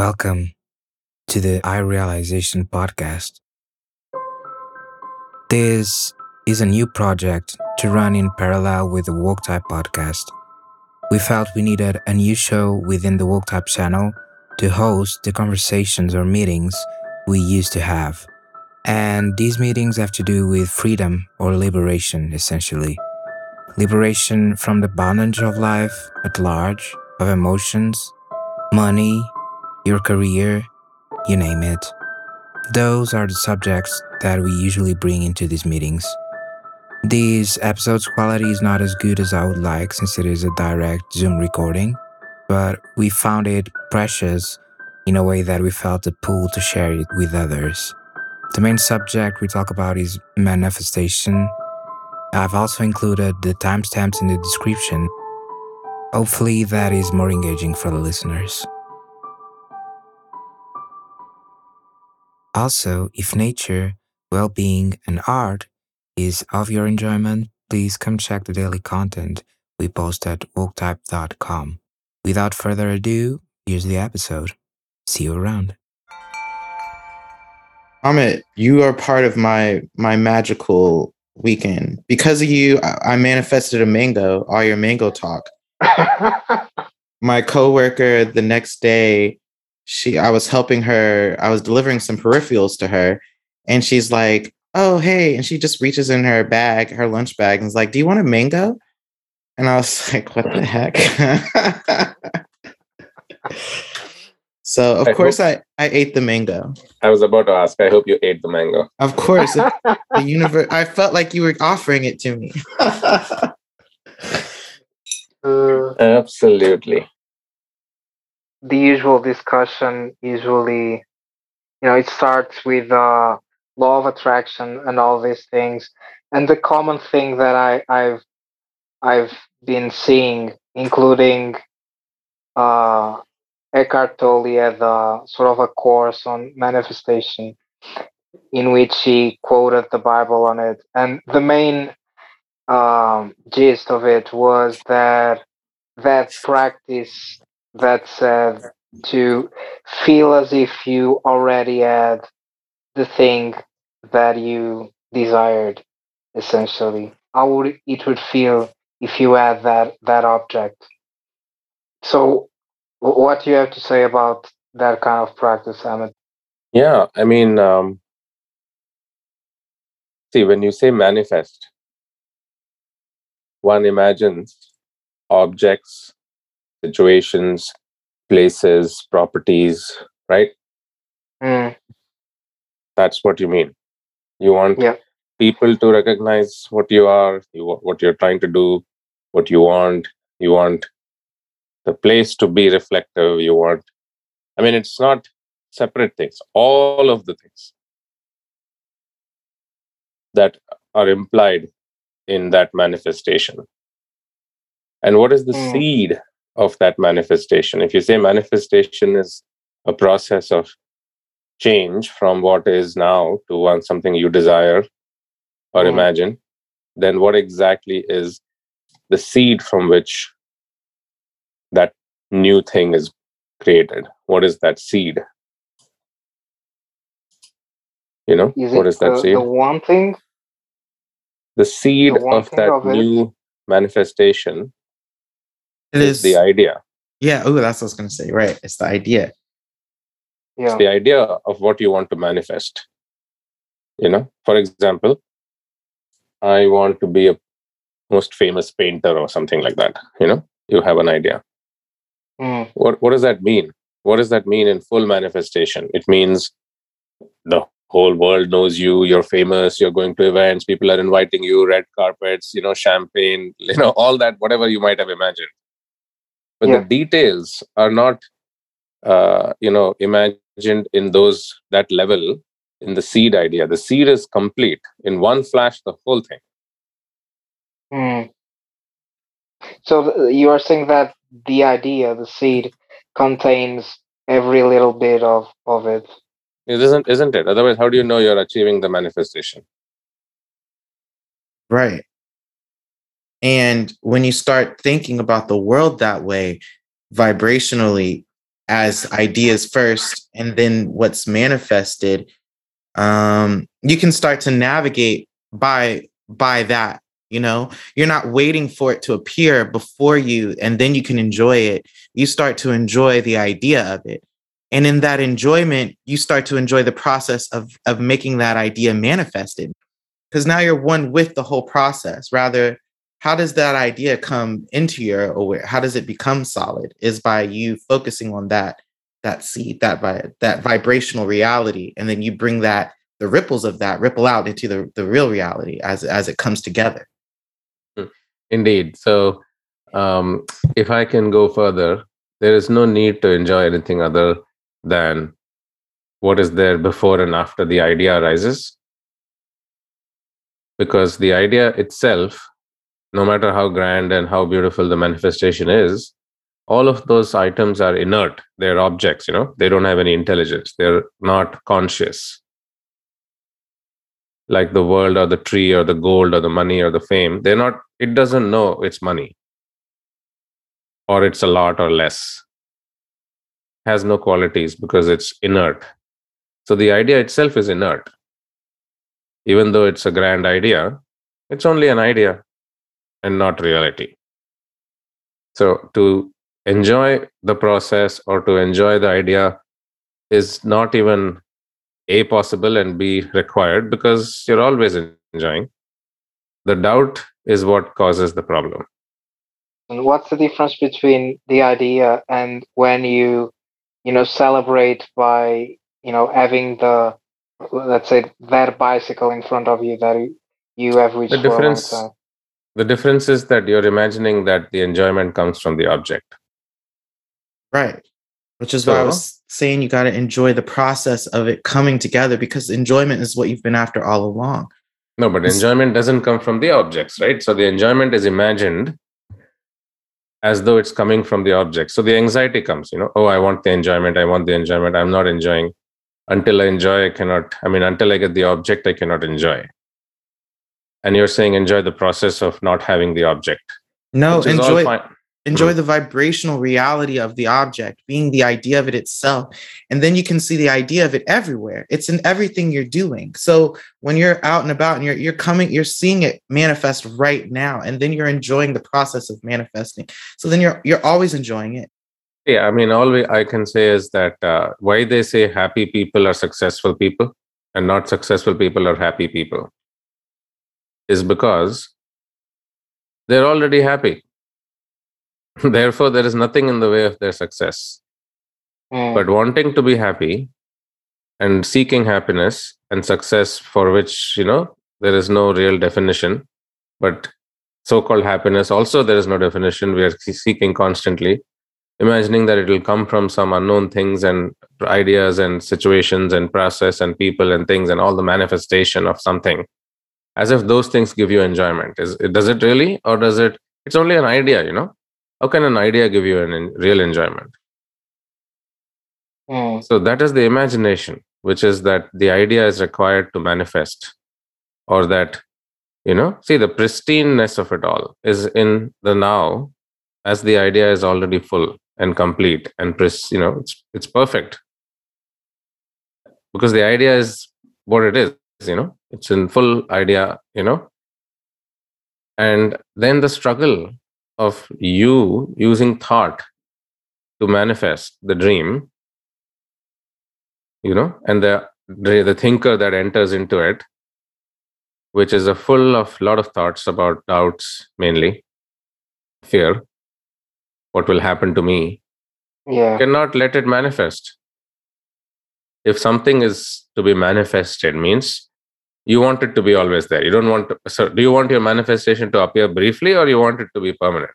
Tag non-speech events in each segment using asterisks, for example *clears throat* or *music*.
Welcome to the iRealization podcast. This is a new project to run in parallel with the Woke Type podcast. We felt we needed a new show within the Woke Type channel to host the conversations or meetings we used to have. And these meetings have to do with freedom or liberation, essentially. Liberation from the bondage of life at large, of emotions, money, your career, you name it. Those are the subjects that we usually bring into these meetings. These episodes' quality is not as good as I would like since it is a direct Zoom recording, but we found it precious in a way that we felt a pull to share it with others. The main subject we talk about is manifestation. I've also included the timestamps in the description. Hopefully, that is more engaging for the listeners. Also, if nature, well being, and art is of your enjoyment, please come check the daily content we post at woketype.com. Without further ado, here's the episode. See you around. Amit, you are part of my my magical weekend. Because of you, I, I manifested a mango, all your mango talk. *laughs* my coworker the next day she I was helping her, I was delivering some peripherals to her, and she's like, Oh, hey. And she just reaches in her bag, her lunch bag, and is like, Do you want a mango? And I was *laughs* like, What the heck? *laughs* so of I course hope, I, I ate the mango. I was about to ask, I hope you ate the mango. Of course. the universe I felt like you were offering it to me. uh, *laughs* Absolutely the usual discussion usually you know it starts with uh, law of attraction and all these things. And the common thing that i i've i've been seeing including uh eckhart tolle had a, sort of a course on manifestation in which he quoted the bible on it. And the main um, gist of it was that that practice that said to feel as if you already had the thing that you desired essentially how would it would feel if you had that that object so what do you have to say about that kind of practice Amit? yeah i mean um, see when you say manifest one imagines objects situations, places, properties, right? Mm. That's what you mean. You want yeah. people to recognize what you are, you, what you're trying to do, what you want. You want the place to be reflective. You want, I mean, it's not separate things, all of the things that are implied in that manifestation. And what is the mm. seed of that manifestation. If you say manifestation is a process of change from what is now to one something you desire or mm. imagine, then what exactly is the seed from which that new thing is created? What is that seed? You know, is what is that the, seed? The one thing? The seed the of that of new manifestation it is the idea. Yeah. Oh, that's what I was going to say. Right. It's the idea. Yeah. It's the idea of what you want to manifest. You know, for example, I want to be a most famous painter or something like that. You know, you have an idea. Mm. What What does that mean? What does that mean in full manifestation? It means the whole world knows you you're famous you're going to events people are inviting you red carpets you know champagne *laughs* you know all that whatever you might have imagined but yeah. the details are not uh, you know imagined in those that level in the seed idea. The seed is complete. In one flash the whole thing. Mm. so you are saying that the idea the seed contains every little bit of of it. It isn't isn't it? Otherwise how do you know you're achieving the manifestation? Right and when you start thinking about the world that way, vibrationally, as ideas first and then what's manifested um you can start to navigate by by that you know? You're not waiting for it to appear before you and then you can enjoy it. You start to enjoy the idea of it. And in that enjoyment you start to enjoy the process of of making that idea manifested. Because now you're one with the whole process. Rather how does that idea come into your aware how does it become solid is by you focusing on that that seed that vi- that vibrational reality and then you bring that the ripples of that ripple out into the, the real reality as as it comes together. Hmm. indeed. So um, if i can go further there is no need to enjoy anything other than what is there before and after the idea arises. Because the idea itself no matter how grand and how beautiful the manifestation is all of those items are inert. They're objects you know. They don't have any intelligence. They're not conscious. Like the world or the tree or the gold or the money or the fame they're not it doesn't know it's money. Or it's a lot or less. Has no qualities because it's inert. So the idea itself is inert. Even though it's a grand idea it's only an idea and not reality. So to enjoy the process or to enjoy the idea is not even A possible and B required because you're always enjoying. The doubt is what causes the problem. And what's the difference between the idea and when you, you know, celebrate by, you know, having the, let's say, that bicycle in front of you that you have reached the difference, the difference is that you're imagining that the enjoyment comes from the object. Right. Which is so, why I was saying you got to enjoy the process of it coming together because enjoyment is what you've been after all along. No, but it's, enjoyment doesn't come from the objects, right? So the enjoyment is imagined as though it's coming from the object. So the anxiety comes, you know, oh, I want the enjoyment, I want the enjoyment, I'm not enjoying. Until I enjoy, I cannot, I mean, until I get the object, I cannot enjoy and you're saying enjoy the process of not having the object. No enjoy enjoy mm-hmm. the vibrational reality of the object being the idea of it itself. And then you can see the idea of it everywhere. It's in everything you're doing. So when you're out and about and you're you're coming you're seeing it manifest right now and then you're enjoying the process of manifesting. So then you're you're always enjoying it. Yeah i mean all i can say is that uh, why they say happy people are successful people and not successful people are happy people is because they're already happy. *laughs* Therefore, there is nothing in the way of their success. Mm. But wanting to be happy and seeking happiness and success for which, you know, there is no real definition, but so called happiness, also there is no definition. We are seeking constantly, imagining that it will come from some unknown things and ideas and situations and process and people and things and all the manifestation of something as if those things give you enjoyment. Is does it really or does it it's only an idea you know? How can an idea give you an in, real enjoyment? Mm. so that is the imagination which is that the idea is required to manifest or that you know see the pristineness of it all is in the now as the idea is already full and complete and pres- you know it's it's perfect. Because the idea is what it is you know it's in full idea you know? And then the struggle of you using thought to manifest the dream you know and the the thinker that enters into it which is a full of lot of thoughts about doubts mainly fear what will happen to me. Yeah. Cannot let it manifest. If something is to be manifested means you want it to be always there. You don't want to, so do you want your manifestation to appear briefly or you want it to be permanent?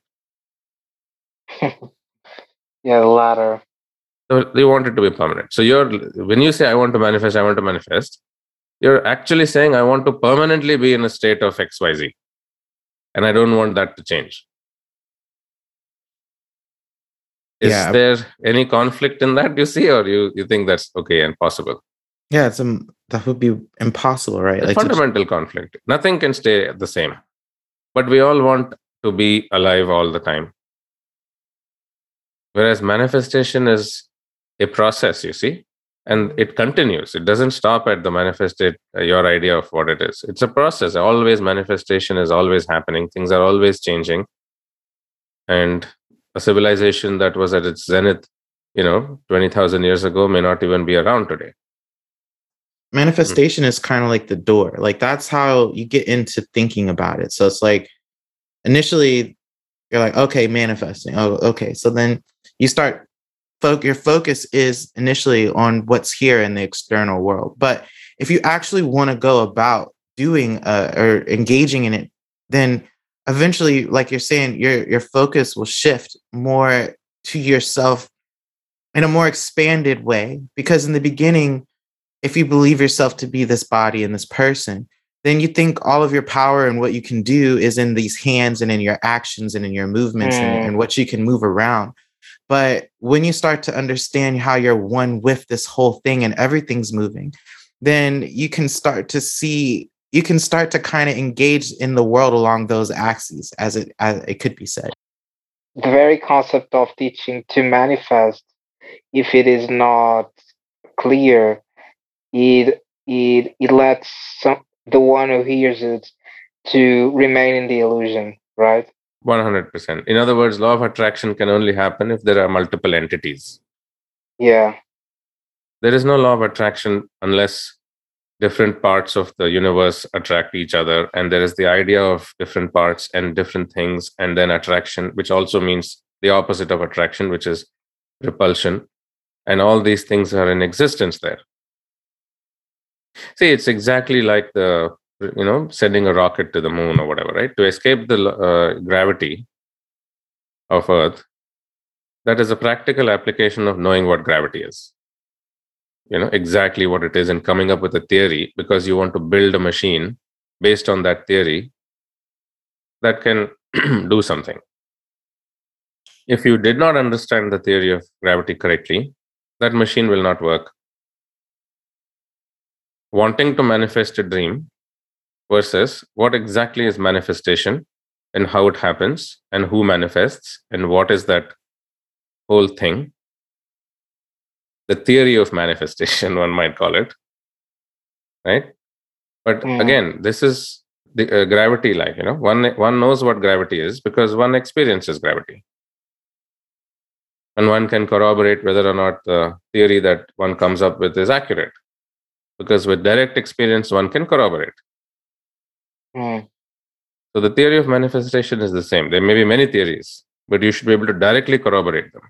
*laughs* Yeah the latter. So you want it to be permanent. So you're when you say i want to manifest i want to manifest you're actually saying i want to permanently be in a state of xyz and i don't want that to change. Is yeah. there any conflict in that you see or you, you think that's okay and possible yeah, it's um, that would be impossible, right? Like fundamental conflict. Nothing can stay the same. But we all want to be alive all the time. Whereas manifestation is a process, you see, and it continues. It doesn't stop at the manifested, uh, your idea of what it is. It's a process. Always manifestation is always happening. Things are always changing. And a civilization that was at its zenith, you know, 20,000 years ago may not even be around today. Manifestation mm-hmm. is kind of like the door. Like that's how you get into thinking about it. So it's like initially you're like, okay, manifesting. Oh, okay. So then you start fo- your focus is initially on what's here in the external world. But if you actually want to go about doing uh, or engaging in it, then eventually, like you're saying, your your focus will shift more to yourself in a more expanded way. Because in the beginning, if you believe yourself to be this body and this person, then you think all of your power and what you can do is in these hands and in your actions and in your movements mm. and, and what you can move around. But when you start to understand how you're one with this whole thing and everything's moving, then you can start to see, you can start to kind of engage in the world along those axes, as it as it could be said. The very concept of teaching to manifest, if it is not clear, it it it lets some the one who hears it to remain in the illusion, right? 100%. In other words, law of attraction can only happen if there are multiple entities. Yeah. There is no law of attraction unless different parts of the universe attract each other. And there is the idea of different parts and different things, and then attraction, which also means the opposite of attraction, which is repulsion. And all these things are in existence there. See, it's exactly like the you know sending a rocket to the moon or whatever right? To escape the uh, gravity of earth that is a practical application of knowing what gravity is. You know exactly what it is and coming up with a theory because you want to build a machine based on that theory that can *clears throat* do something. If you did not understand the theory of gravity correctly that machine will not work wanting to manifest a dream versus what exactly is manifestation and how it happens and who manifests and what is that whole thing. The theory of manifestation *laughs* one might call it right? But mm. again this is the uh, gravity like you know? One one knows what gravity is because one experiences gravity. And one can corroborate whether or not the theory that one comes up with is accurate because with direct experience one can corroborate Mm. So the theory of manifestation is the same. There may be many theories, but you should be able to directly corroborate them.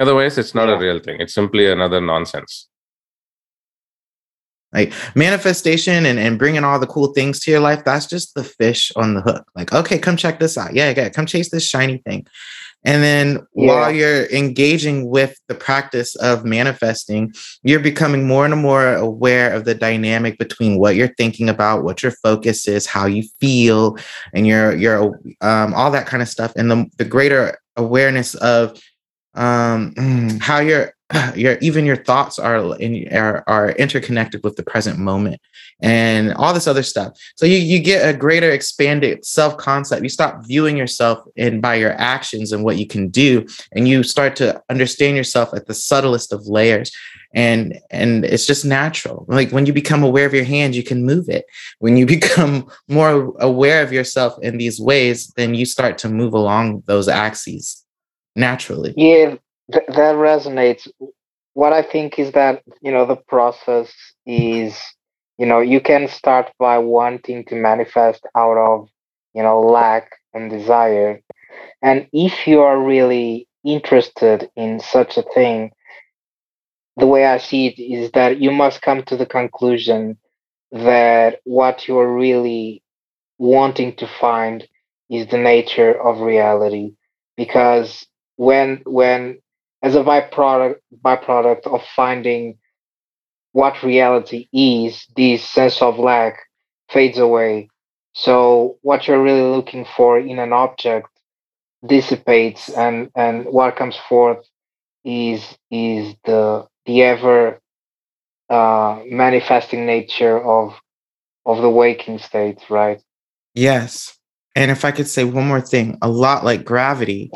Otherwise, it's not yeah. a real thing. It's simply another nonsense. Like manifestation and, and bringing all the cool things to your life, that's just the fish on the hook. Like, okay, come check this out. Yeah, yeah, come chase this shiny thing. And then yeah. while you're engaging with the practice of manifesting, you're becoming more and more aware of the dynamic between what you're thinking about, what your focus is, how you feel, and your your um, all that kind of stuff, and the the greater awareness of um, *clears throat* how your *sighs* your even your thoughts are in, are are interconnected with the present moment and all this other stuff. So you, you get a greater expanded self concept. You stop viewing yourself in by your actions and what you can do, and you start to understand yourself at the subtlest of layers. And and it's just natural. Like when you become aware of your hand, you can move it. When you *laughs* become more aware of yourself in these ways, then you start to move along those axes naturally. Yeah, th- that resonates. What I think is that you know the process is you know you can start by wanting to manifest out of you know lack and desire and if you are really interested in such a thing the way i see it is that you must come to the conclusion that what you're really wanting to find is the nature of reality because when when as a byproduct byproduct of finding what reality is, this sense of lack fades away. So what you're really looking for in an object dissipates and, and what comes forth is is the the ever uh, manifesting nature of of the waking state, right? Yes. And if I could say one more thing, a lot like gravity,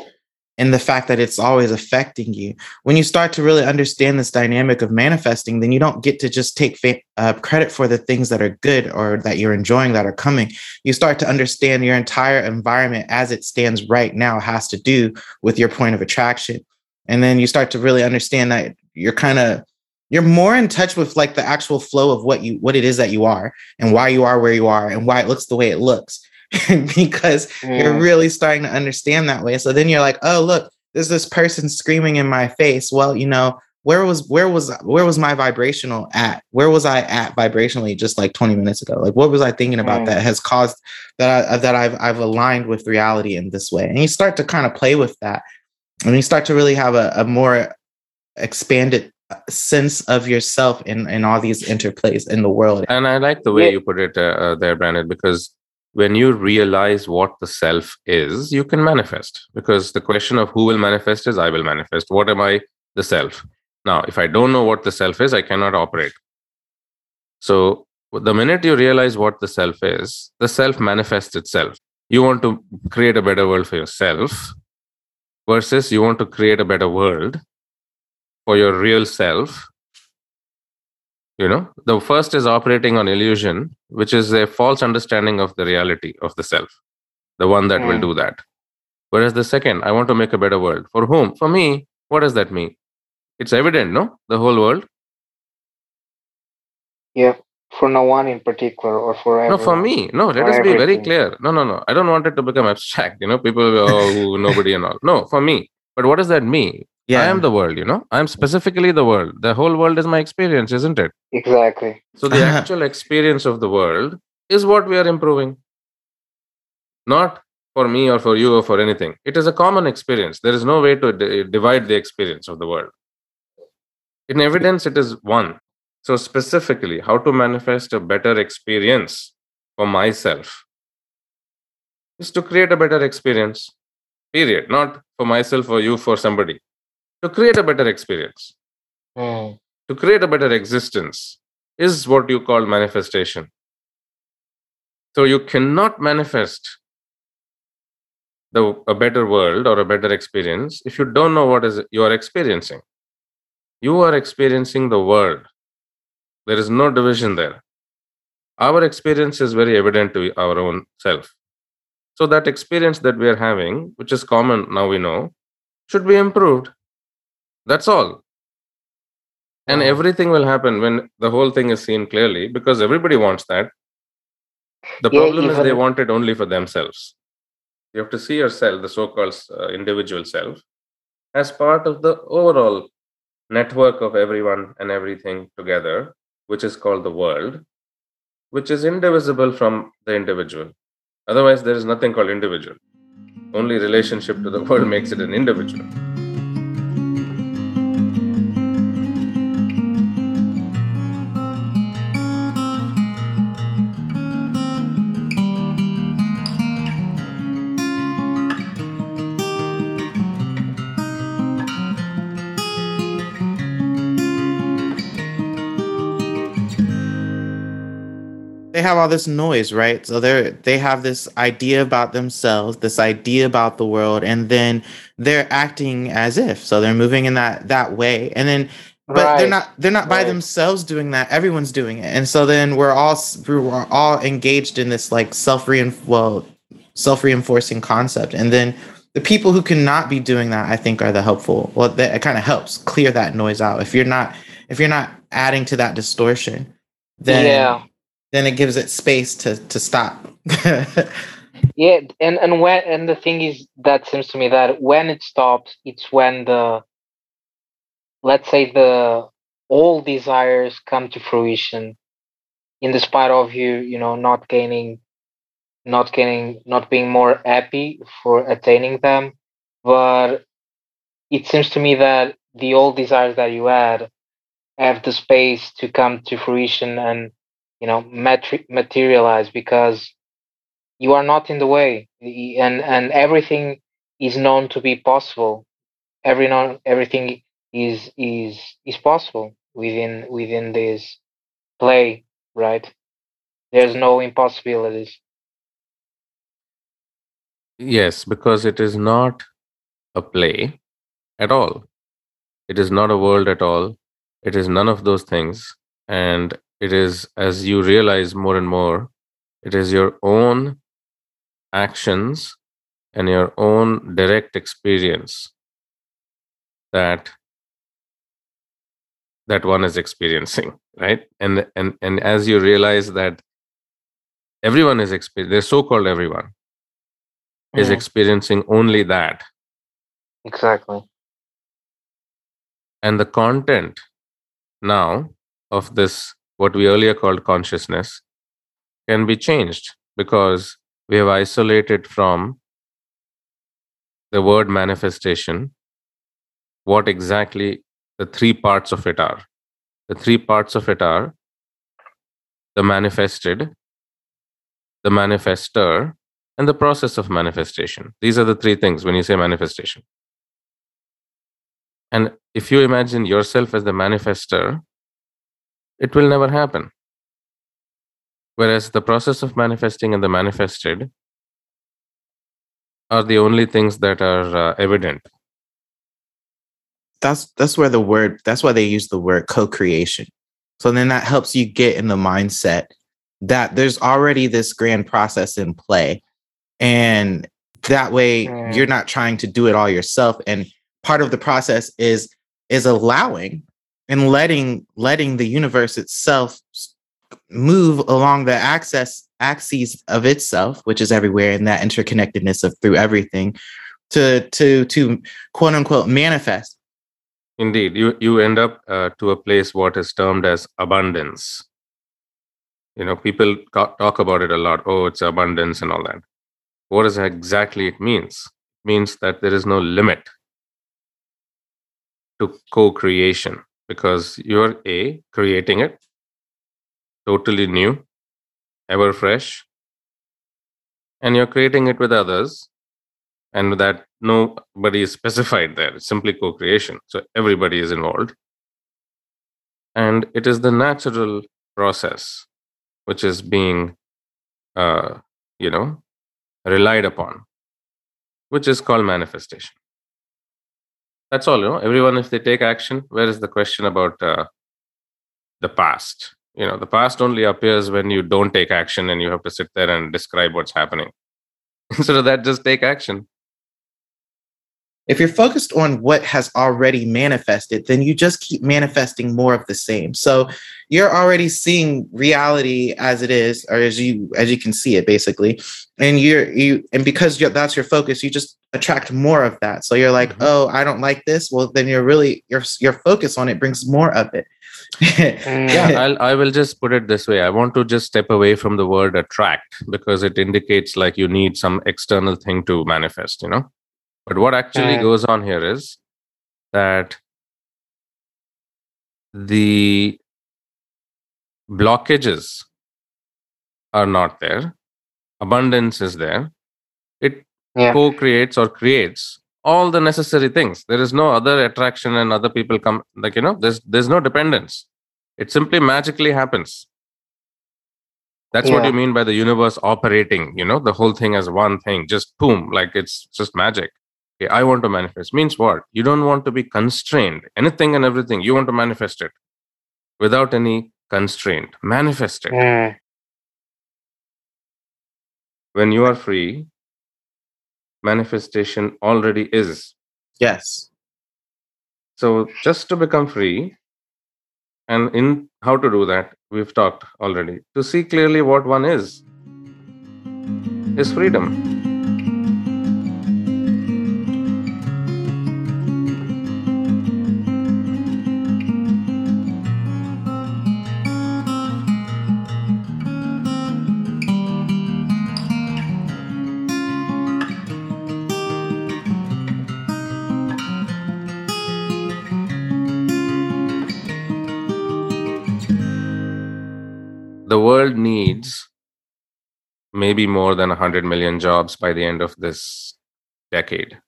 and the fact that it's always affecting you. When you start to really understand this dynamic of manifesting, then you don't get to just take fa- uh, credit for the things that are good or that you're enjoying that are coming. You start to understand your entire environment as it stands right now has to do with your point of attraction. And then you start to really understand that you're kind of you're more in touch with like the actual flow of what you what it is that you are and why you are where you are and why it looks the way it looks *laughs* because mm. you're really starting to understand that way. So then you're like, oh look, there's this person screaming in my face. Well, you know, where was where was where was my vibrational at? Where was I at vibrationally just like 20 minutes ago? Like what was I thinking about mm. that has caused that I, that I've I've aligned with reality in this way? And you start to kind of play with that, and you start to really have a, a more expanded uh, sense of yourself in in all these interplays in the world. And I like the way yeah. you put it uh, uh, there, Brandon, because when you realize what the self is, you can manifest. Because the question of who will manifest is I will manifest. What am I? The self. Now, if I don't know what the self is, I cannot operate. So, the minute you realize what the self is, the self manifests itself. You want to create a better world for yourself versus you want to create a better world for your real self you know the first is operating on illusion which is a false understanding of the reality of the self the one that mm. will hmm. do that. Whereas the second i want to make a better world. For whom? For me. What does that mean? It's evident no? The whole world? Yeah. For no one in particular or for everyone. no for me. No let us everything. be very clear. No no no. I don't want it to become abstract you know? People oh, *laughs* nobody and all. No for me. But what does that mean yeah. I am the world, you know. I'm specifically the world. The whole world is my experience, isn't it? Exactly. So the uh-huh. actual experience of the world is what we are improving. Not for me or for you or for anything. It is a common experience. There is no way to d- divide the experience of the world. In evidence, it is one. So, specifically, how to manifest a better experience for myself is to create a better experience, period. Not for myself or you, for somebody to create a better experience, mm. to create a better existence, is what you call manifestation. So you cannot manifest the, a better world or a better experience if you don't know what is you are experiencing. You are experiencing the world. There is no division there. Our experience is very evident to our own self. So that experience that we are having, which is common now we know, should be improved. That's all. And everything will happen when the whole thing is seen clearly because everybody wants that. The yeah, problem is they want it only for themselves. You have to see yourself, the so called uh, individual self, as part of the overall network of everyone and everything together, which is called the world, which is indivisible from the individual. Otherwise, there is nothing called individual. Only relationship to the world *laughs* makes it an individual. They have all this noise, right? So they're they have this idea about themselves, this idea about the world, and then they're acting as if. So they're moving in that that way, and then but right. they're not they're not by themselves doing that. Everyone's doing it, and so then we're all we're all engaged in this like self rein well self reinforcing concept, and then the people who cannot be doing that, I think, are the helpful. Well, that it kind of helps clear that noise out. If you're not if you're not adding to that distortion, then yeah then it gives it space to to stop. *laughs* yeah, and and when and the thing is that seems to me that when it stops, it's when the let's say the all desires come to fruition in the spite of you you know not gaining not gaining not being more happy for attaining them but it seems to me that the old desires that you had have the space to come to fruition and you know matri- materialize because you are not in the way and and everything is known to be possible every known everything is is is possible within within this play right there's no impossibilities yes because it is not a play at all. It is not a world at all. It is none of those things. And it is, as you realize more and more, it is your own actions and your own direct experience that that one is experiencing *laughs* right and and and as you realize that everyone is experiencing the so-called everyone is Mm. experiencing only that Exactly. and the content now of this what we earlier called consciousness can be changed because we have isolated from the word manifestation what exactly the three parts of it are. The three parts of it are the manifested the manifester and the process of manifestation. These are the three things when you say manifestation. And if you imagine yourself as the manifester, it will never happen. Whereas the process of manifesting and the manifested are the only things that are uh, evident. that's that's where the word that's why they use the word co-creation so then that helps you get in the mindset that there's already this grand process in play and that way Mm. you're not trying to do it all yourself and part of the process is is allowing and letting letting the universe itself move along the axis axes of itself which is everywhere and that interconnectedness of through everything to to to quote unquote manifest Indeed, you, you end up uh, to a place what is termed as abundance. You know, people ca- talk about it a lot. Oh, it's abundance and all that. What does exactly it means? It means that there is no limit to co-creation because you're a creating it totally new ever fresh and you're creating it with others and that nobody is *laughs* specified there. It's simply co-creation so everybody is involved. And it is the natural process which is being uh, you know relied upon which is called manifestation that's all you know. Everyone if they take action where is the question about uh, the past? You know the past only appears when you don't take action and you have to sit there and describe what's happening. *laughs* Instead of that just take action if you're focused on what has already manifested then you just keep manifesting more of the same. So you're already seeing reality as it is or as you as you can see it basically. And you're you and because you're, that's your focus you just attract more of that. So you're like Mhm. oh i don't like this. Well then you're really your your focus on it brings more of it. Mm. yeah *laughs* I'll, i will just put it this way. I want to just step away from the word attract because it indicates like you need some external thing to manifest you know but what actually Mm. goes on here is that the blockages are not there. Abundance is there. It Yeah. co-creates or creates all the necessary things. There is no other attraction and other people come like you know there's there's no dependence. It simply magically happens. That's what you mean by the universe operating you know the whole thing as one thing just boom like it's just magic okay, i want to manifest. Means what? You don't want to be constrained. Anything and everything you want to manifest it. Without any constraint manifest it. Mm. when you are free manifestation already is. Yes. So just to become free, and in how to do that, we've talked already. To see clearly what one is, is freedom. World needs maybe more than 100 million jobs by the end of this decade.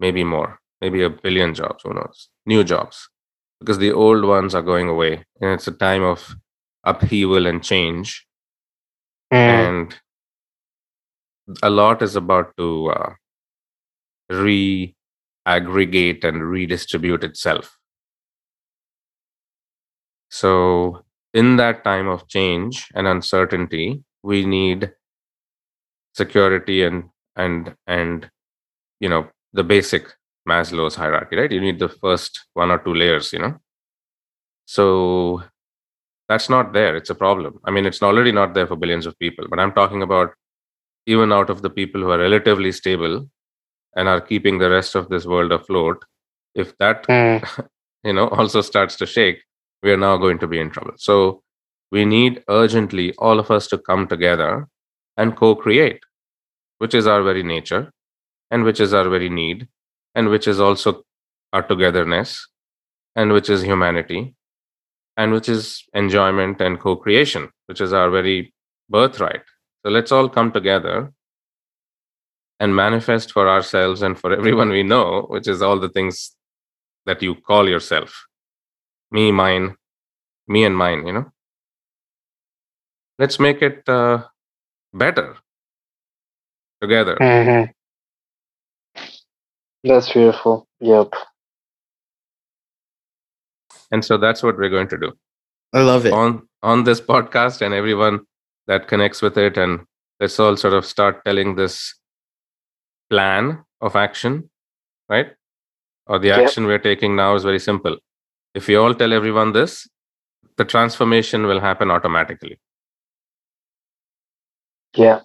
Maybe more, maybe a billion jobs, who knows? New jobs. Because the old ones are going away. And it's a time of upheaval and change. Mm. and a lot is about to uh, re aggregate and redistribute itself. So, in that time of change and uncertainty, we need security and and and you know the basic Maslow's hierarchy, right? You need the first one or two layers, you know. So that's not there. It's a problem. I mean, it's already not there for billions of people, but I'm talking about even out of the people who are relatively stable and are keeping the rest of this world afloat. If that, mm. *laughs* you know, also starts to shake, we are now going to be in trouble. So we need urgently all of us to come together and co create, which is our very nature and which is our very need and which is also our togetherness and which is humanity and which is enjoyment and co-creation which is our very birthright so let's all come together and manifest for ourselves and for *laughs* everyone we know which is all the things that you call yourself me mine me and mine you know let's make it uh, better together mm-hmm. That's beautiful. Yep. And so that's what we're going to do. I love it. On on this podcast and everyone that connects with it and let's all sort of start telling this plan of action, right? Or the action yep. we're taking now is very simple. If we all tell everyone this, the transformation will happen automatically. Yeah.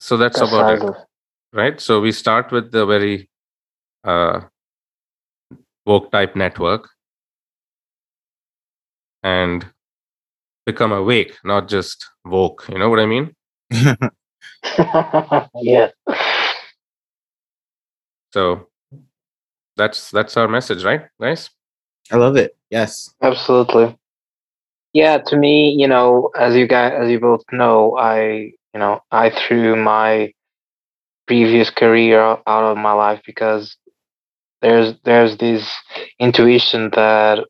So that's, that's about it right? So we start with the very uh, woke type network and become awake, not just woke. You know what I mean? *laughs* yeah. So that's that's our message, right, guys? I love it. Yes, absolutely. Yeah, to me, you know, as you guys, as you both know, I, you know, I threw my previous career out of my life because there's there's this intuition that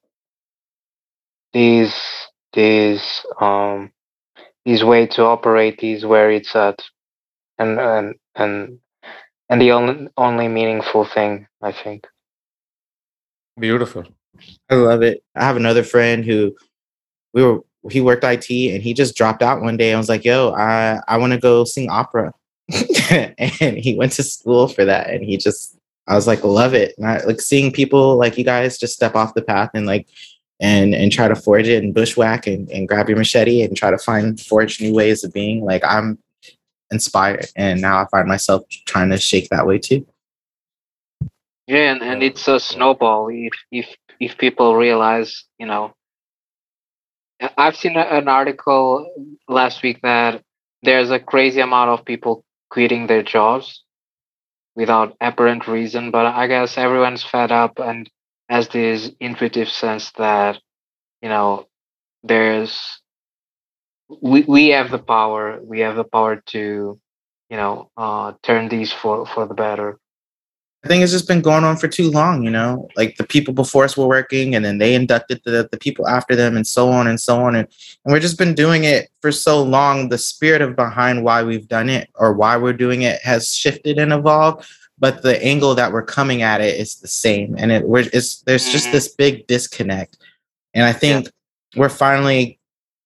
these these um these way to operate is where it's at and and and and the only only meaningful thing i think beautiful i love it. I have another friend who we were he worked it and he just dropped out one day and was like yo i i want to go sing opera. *laughs* And he went to school for that and he just i was like love it. And I, like seeing people like you guys just step off the path and like and and try to forge it and bushwhack and, and grab your machete and try to find forge new ways of being like i'm inspired and now i find myself trying to shake that way too. Yeah and, and it's a snowball if if if people realize you know i've seen an article last week that there's a crazy amount of people quitting their jobs without apparent reason. But I guess everyone's fed up and has this intuitive sense that, you know, there's we we have the power. We have the power to, you know, uh, turn these for for the better. I think it's just been going on for too long, you know. Like the people before us were working, and then they inducted the, the people after them, and so on and so on. And, and we've just been doing it for so long. The spirit of behind why we've done it or why we're doing it has shifted and evolved, but the angle that we're coming at it is the same. And it we're it's there's just mm-hmm. this big disconnect. And I think yeah. we're finally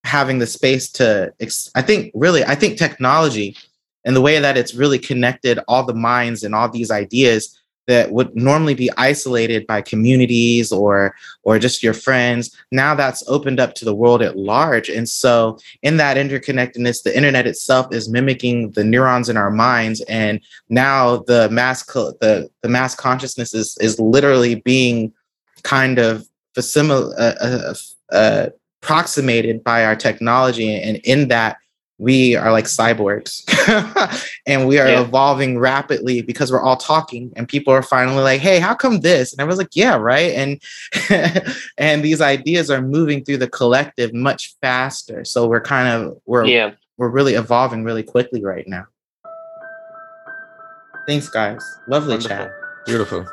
having the space to. I think really, I think technology and the way that it's really connected all the minds and all these ideas that would normally be isolated by communities or or just your friends. Now that's opened up to the world at large. And so in that interconnectedness the internet itself is mimicking the neurons in our minds. And now the mass co- the the mass consciousness is is literally being kind of facsimil- uh, uh, uh, approximated by our technology. And in that we are like cyborgs. *laughs* And we are yeah. evolving rapidly because we're all talking and people are finally like hey how come this? And i was like yeah right? And *laughs* and these ideas are moving through the collective much faster. So we're kind of we're yeah. we're really evolving really quickly right now. Thanks guys. Lovely Wonderful. chat beautiful